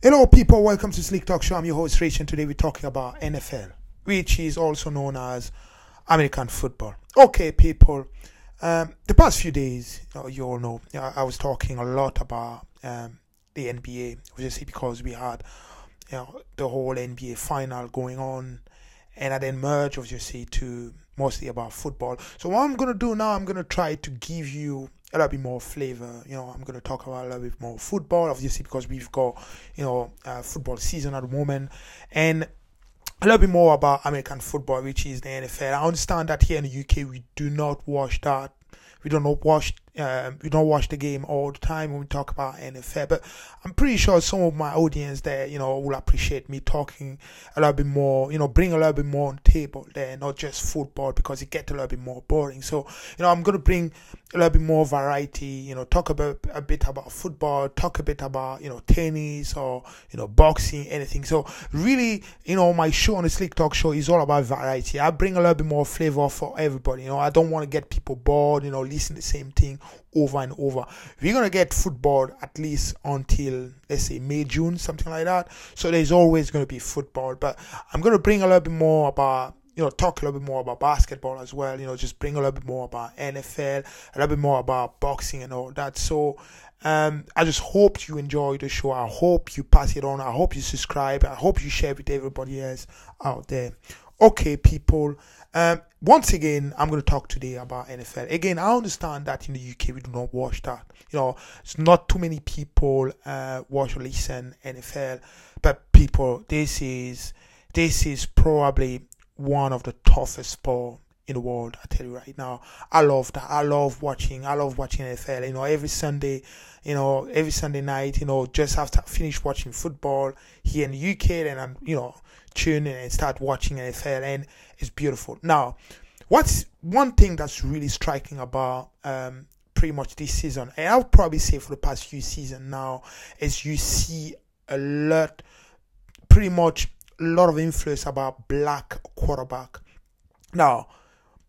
Hello, people. Welcome to Slick Talk Show. I'm your host, Rich, and today we're talking about NFL, which is also known as American football. Okay, people. Um, the past few days, you, know, you all know, I was talking a lot about um, the NBA, obviously because we had, you know, the whole NBA final going on, and I then merged, obviously, to mostly about football. So what I'm gonna do now, I'm gonna try to give you a little bit more flavor. You know, I'm going to talk about a little bit more football, obviously, because we've got, you know, uh, football season at the moment. And a little bit more about American football, which is the NFL. I understand that here in the UK, we do not watch that. We don't watch um, we don't watch the game all the time when we talk about NFL, but I'm pretty sure some of my audience there, you know, will appreciate me talking a little bit more, you know, bring a little bit more on the table there, not just football because it gets a little bit more boring. So, you know, I'm to bring a little bit more variety, you know, talk about a bit about football, talk a bit about, you know, tennis or, you know, boxing, anything. So really, you know, my show on the Slick Talk Show is all about variety. I bring a little bit more flavor for everybody. You know, I don't want to get people bored, you know, listen the same thing over and over. We're gonna get football at least until let's say May, June, something like that. So there's always gonna be football. But I'm gonna bring a little bit more about you know, talk a little bit more about basketball as well, you know, just bring a little bit more about NFL, a little bit more about boxing and all that. So um, I just hope you enjoy the show. I hope you pass it on. I hope you subscribe. I hope you share with everybody else out there. Okay, people. Um, once again, I'm going to talk today about NFL. Again, I understand that in the UK we do not watch that. You know, it's not too many people uh, watch or listen NFL, but people, this is this is probably one of the toughest sport in the world. I tell you right now, I love that. I love watching. I love watching NFL. You know, every Sunday, you know, every Sunday night, you know, just after I finish watching football here in the UK, then I'm, you know, tune in and start watching NFL, and it's beautiful. Now, what's one thing that's really striking about um, pretty much this season, and I'll probably say for the past few seasons now, is you see a lot, pretty much a lot of influence about black quarterback. Now,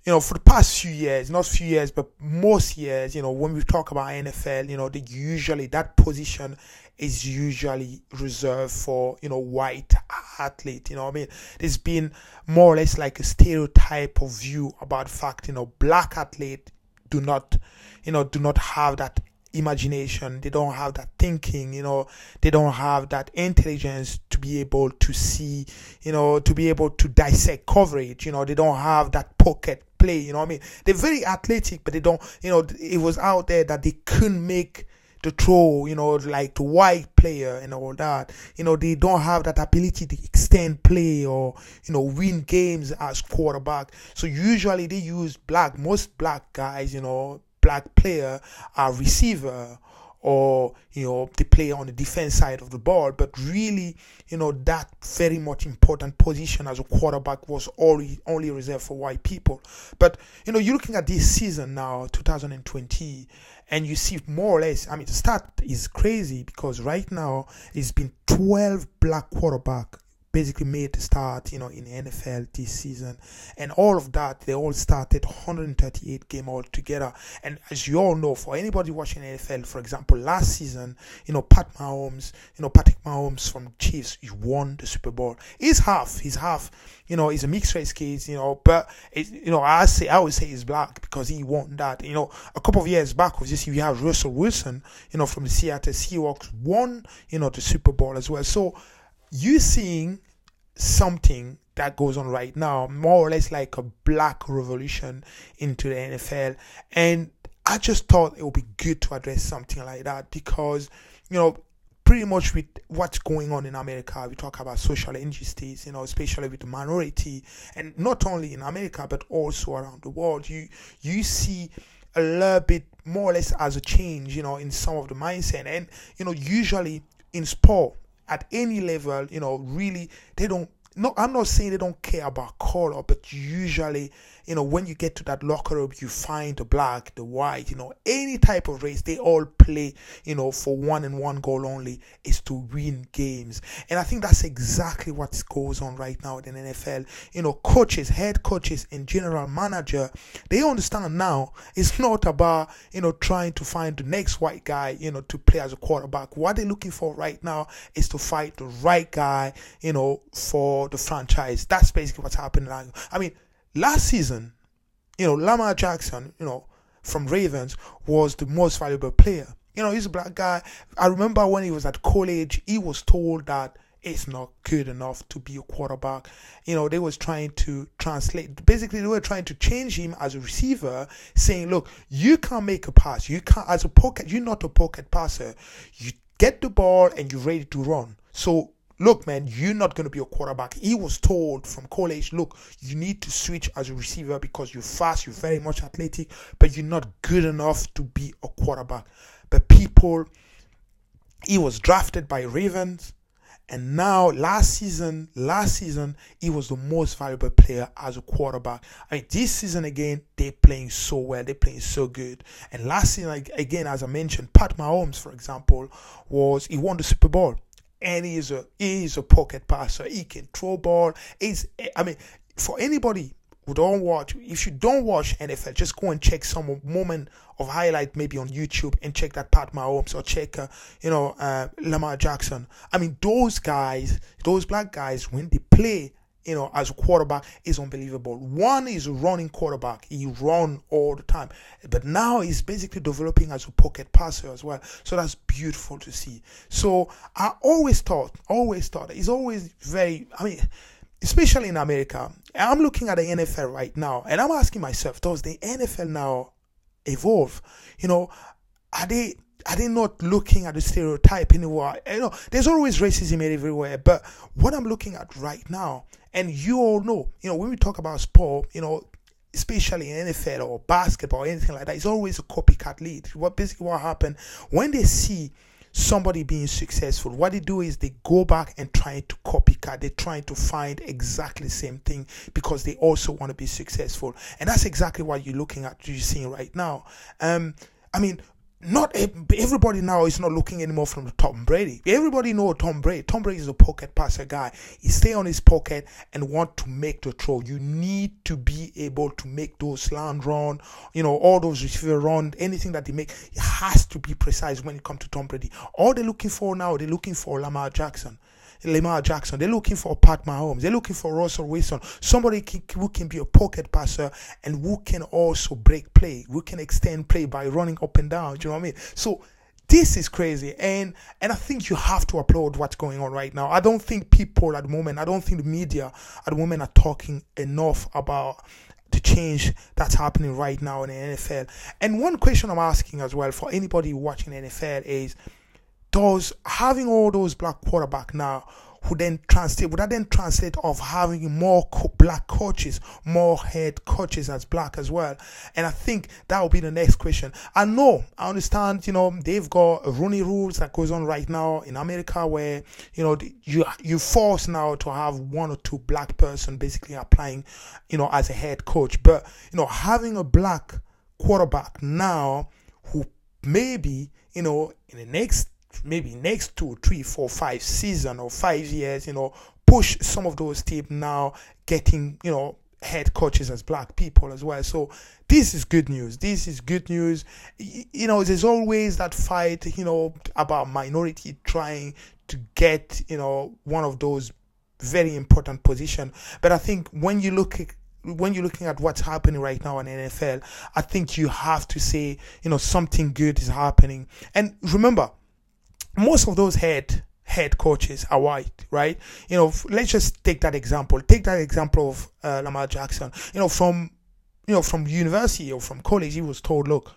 you know, for the past few years, not few years, but most years, you know, when we talk about NFL, you know, the usually that position is usually reserved for, you know, white athlete. You know I mean? There's been more or less like a stereotype of view about fact, you know, black athlete do not, you know, do not have that imagination they don't have that thinking you know they don't have that intelligence to be able to see you know to be able to dissect coverage you know they don't have that pocket play you know what i mean they're very athletic but they don't you know it was out there that they couldn't make the throw, you know, like the white player and all that. You know, they don't have that ability to extend play or, you know, win games as quarterback. So usually they use black, most black guys, you know, black player are receiver or you know they play on the defense side of the ball. But really you know that very much important position as a quarterback was only only reserved for white people. But you know you're looking at this season now 2020 and you see more or less i mean the start is crazy because right now it's been 12 black quarterback basically made the start, you know, in the NFL this season. And all of that, they all started 138 game altogether. And as you all know, for anybody watching NFL, for example, last season, you know, Pat Mahomes, you know, Patrick Mahomes from Chiefs, he won the Super Bowl. He's half, he's half, you know, he's a mixed race kid, you know, but, it, you know, I say, I always say he's black because he won that. You know, a couple of years back, obviously, you have Russell Wilson, you know, from the Seattle Seahawks, won, you know, the Super Bowl as well. So, you seeing something that goes on right now, more or less like a black revolution into the NFL. And I just thought it would be good to address something like that because, you know, pretty much with what's going on in America, we talk about social injustice, you know, especially with the minority, and not only in America but also around the world. You you see a little bit more or less as a change, you know, in some of the mindset, and you know, usually in sport at any level, you know, really they don't no, I'm not saying they don't care about color, but usually, you know, when you get to that locker room, you find the black, the white, you know, any type of race, they all play, you know, for one and one goal only is to win games. And I think that's exactly what goes on right now in the NFL. You know, coaches, head coaches, and general manager, they understand now it's not about, you know, trying to find the next white guy, you know, to play as a quarterback. What they're looking for right now is to fight the right guy, you know, for the franchise. That's basically what's happening. I mean, last season, you know, Lamar Jackson, you know, from Ravens was the most valuable player. You know, he's a black guy. I remember when he was at college, he was told that it's not good enough to be a quarterback. You know, they was trying to translate. Basically, they were trying to change him as a receiver, saying, "Look, you can't make a pass. You can't as a pocket. You're not a pocket passer. You get the ball and you're ready to run. So look, man, you're not going to be a quarterback. He was told from college, look, you need to switch as a receiver because you're fast, you're very much athletic, but you're not good enough to be a quarterback. But people, he was drafted by Ravens. And now, last season, last season, he was the most valuable player as a quarterback. I mean, this season again, they're playing so well, they're playing so good. And last season, again, as I mentioned, Pat Mahomes, for example, was he won the Super Bowl and he's a he's a pocket passer. He can throw ball. He's I mean, for anybody who don't watch, if you don't watch NFL, just go and check some moment of highlight maybe on YouTube and check that Pat Mahomes or check uh, you know uh, Lamar Jackson. I mean, those guys, those black guys, when they play you know, as a quarterback is unbelievable. One is a running quarterback. He run all the time. But now he's basically developing as a pocket passer as well. So that's beautiful to see. So I always thought, always thought, he's always very, I mean, especially in America, I'm looking at the NFL right now and I'm asking myself, does the NFL now evolve? You know, are they are they not looking at the stereotype anymore? You know, there's always racism everywhere, but what I'm looking at right now and you all know, you know, when we talk about sport, you know, especially in NFL or basketball or anything like that, it's always a copycat lead. What basically what happened when they see somebody being successful, what they do is they go back and try to copycat. They're trying to find exactly the same thing because they also want to be successful. And that's exactly what you're looking at, you're seeing right now. Um, I mean, not everybody now is not looking anymore from Tom Brady. Everybody know Tom Brady. Tom Brady is a pocket passer guy. He stay on his pocket and want to make the throw. You need to be able to make those slant run, you know, all those receiver run, anything that they make, it has to be precise when it comes to Tom Brady. All they're looking for now, they're looking for Lamar Jackson. Lamar Jackson. They're looking for Pat Mahomes. They're looking for Russell Wilson. Somebody who can be a pocket passer and who can also break play, who can extend play by running up and down. Do you know what I mean? So this is crazy and and i think you have to applaud what's going on right now i don't think people at the moment i don't think the media at the moment are talking enough about the change that's happening right now in the nfl and one question i'm asking as well for anybody watching nfl is does having all those black quarterback now who then translate would that then translate of having more co- black coaches more head coaches as black as well? And i think that will be the next question. I know i understand you know they've got rooney rules that goes on right now in america where you know you you force now to have one or two black person basically applying you know as a head coach. But you know having a black quarterback now who maybe you know in the next maybe next two, three, four, five season or five years, you know, push some of those teams now getting, you know, head coaches as black people as well. So this is good news. This is good news. You know, there's always that fight, you know, about minority trying to get, you know, one of those very important position. But I think when you look at when you're looking at what's happening right now in NFL, I think you have to say, you know, something good is happening. And remember, most of those head head coaches are white, right? You know, let's just take that example. Take that example of uh, Lamar Jackson. You know, from you know from university or from college, he was told, look,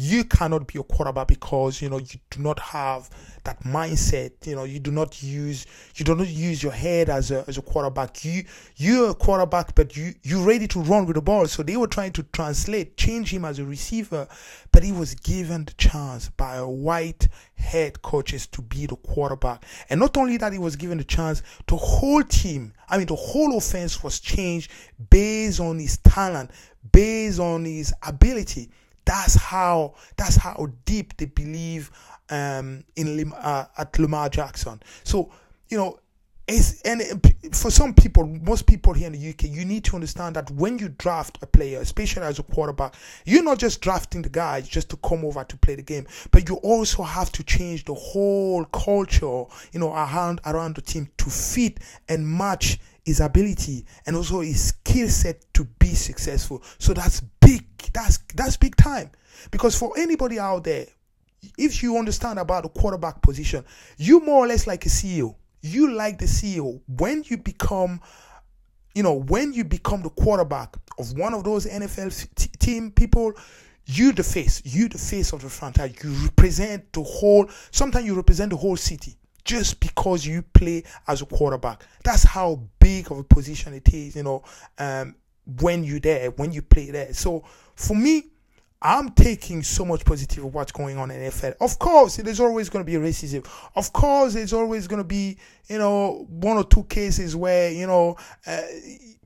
you cannot be a quarterback because you know you do not have that mindset you know you do not use you do not use your head as a as a quarterback. You you're a quarterback but you you're ready to run with the ball. So they were trying to translate change him as a receiver but he was given the chance by a white head coaches to be the quarterback. And not only that he was given the chance the whole team i mean the whole offense was changed based on his talent based on his ability that's how that's how deep they believe um, in uh, at Lamar Jackson. So you know, it's and for some people, most people here in the UK, you need to understand that when you draft a player, especially as a quarterback, you're not just drafting the guy just to come over to play the game, but you also have to change the whole culture, you know, around around the team to fit and match his ability and also his skill set to be successful. So that's big. That's that's big time. Because for anybody out there, if you understand about the quarterback position, you more or less like a CEO. You like the CEO when you become, you know, when you become the quarterback of one of those NFL t- team people. You the face, you the face of the franchise. You represent the whole. Sometimes you represent the whole city just because you play as a quarterback. That's how big of a position it is, you know, um, when you're there, when you play there. So for me, I'm taking so much positive of what's going on in NFL. Of course, there's always going to be racism. Of course, there's always going to be, you know, one or two cases where, you know, uh,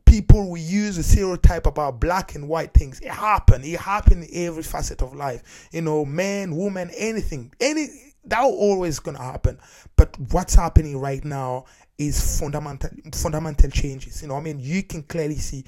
people will use a stereotype about black and white things. It happen. It happen in every facet of life. You know, man, woman, anything. Any that always gonna happen. But what's happening right now is fundamental fundamental changes. You know, I mean, you can clearly see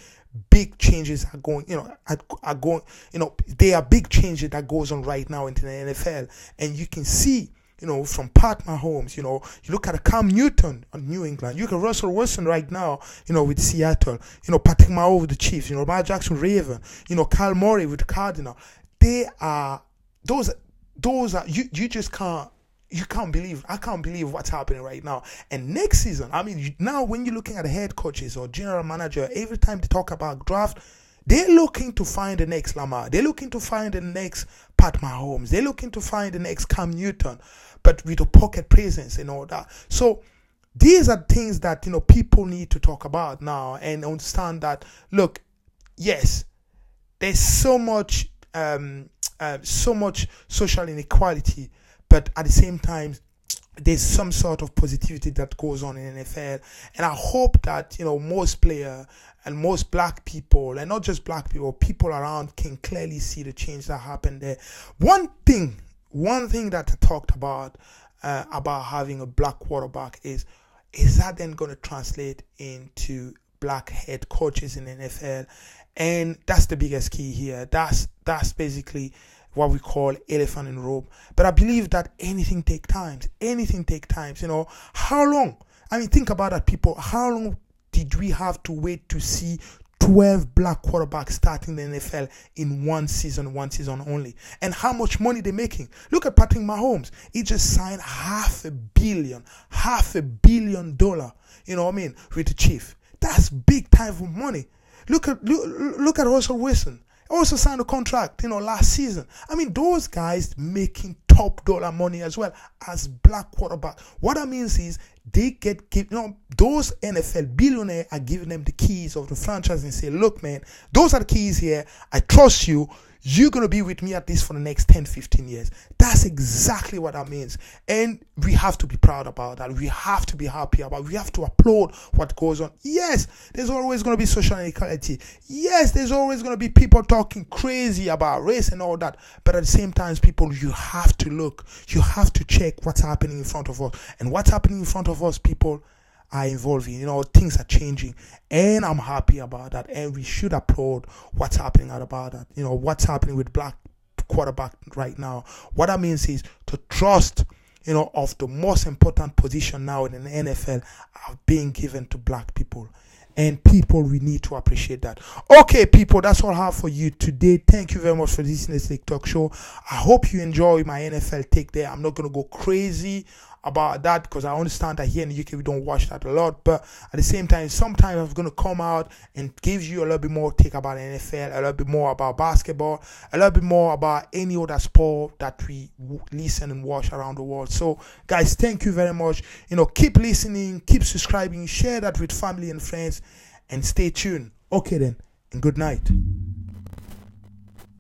big changes are going. You know, are, are going. You know, there are big changes that goes on right now into the NFL, and you can see. You know, from Pat Mahomes, you know, you look at Cam Newton on New England. You look at Russell Wilson right now, you know, with Seattle. You know, Patrick Mahomes with the Chiefs. You know, Lamar Jackson Raven. You know, Kyler Murray with the Cardinal. They are those. Those are you. You just can't you can't believe I can't believe what's happening right now. And next season, I mean, now when you're looking at head coaches or general manager, every time they talk about draft, they're looking to find the next Lamar. They're looking to find the next Pat Mahomes. They're looking to find the next Cam Newton, but with a pocket presence and all that. So these are things that you know people need to talk about now and understand that. Look, yes, there's so much, um, uh, so much social inequality but at the same time, there's some sort of positivity that goes on in NFL, and I hope that you know most player and most black people, and not just black people, people around can clearly see the change that happened there. One thing, one thing that I talked about uh, about having a black quarterback is is that then going to translate into black head coaches in NFL, and that's the biggest key here. That's that's basically what we call elephant in room. But I believe that anything take times. Anything take times. You know, how long? I mean, think about that, people. How long did we have to wait to see 12 black quarterbacks starting the NFL in one season, one season only. And how much money they're making. Look at Patrick Mahomes. He just signed half a billion, half a billion dollar, you know what I mean, with the Chief. That's big time for money. Look at look, look at Russell Wilson also signed a contract, you know, last season. I mean, those guys making top dollar money as well as black quarterback. What that means is they get give you know those NFL billionaires are giving them the keys of the franchise and say, look, man, those are the keys here. I trust you you're to be with me at least for the next 10, 15 years. That's exactly what that means. And we have to be proud about that. We have to be happy about. We have to applaud what goes on. Yes, there's always to be social inequality. Yes, there's always to be people talking crazy about race and all that. But at the same time, people, you have to look. You have to check what's happening in front of us. And what's happening in front of us, people, are evolving. You know, things are changing, and I'm happy about that. And we should applaud what's happening about that. You know, what's happening with black quarterback right now. What that means is to trust. You know, of the most important position now in the NFL are being given to black people and people we need to appreciate that okay people that's all i have for you today thank you very much for listening to this talk show i hope you enjoy my nfl take there i'm not going to go crazy about that because I understand that here in the UK we don't watch that a lot. But at the same time, sometimes I'm going to come out and give you a little bit more take about NFL, a little bit more about basketball, a little bit more about any other sport that we listen and watch around the world. So, guys, thank you very much. You know, keep listening, keep subscribing, share that with family and friends, and stay tuned. Okay, then, and good night.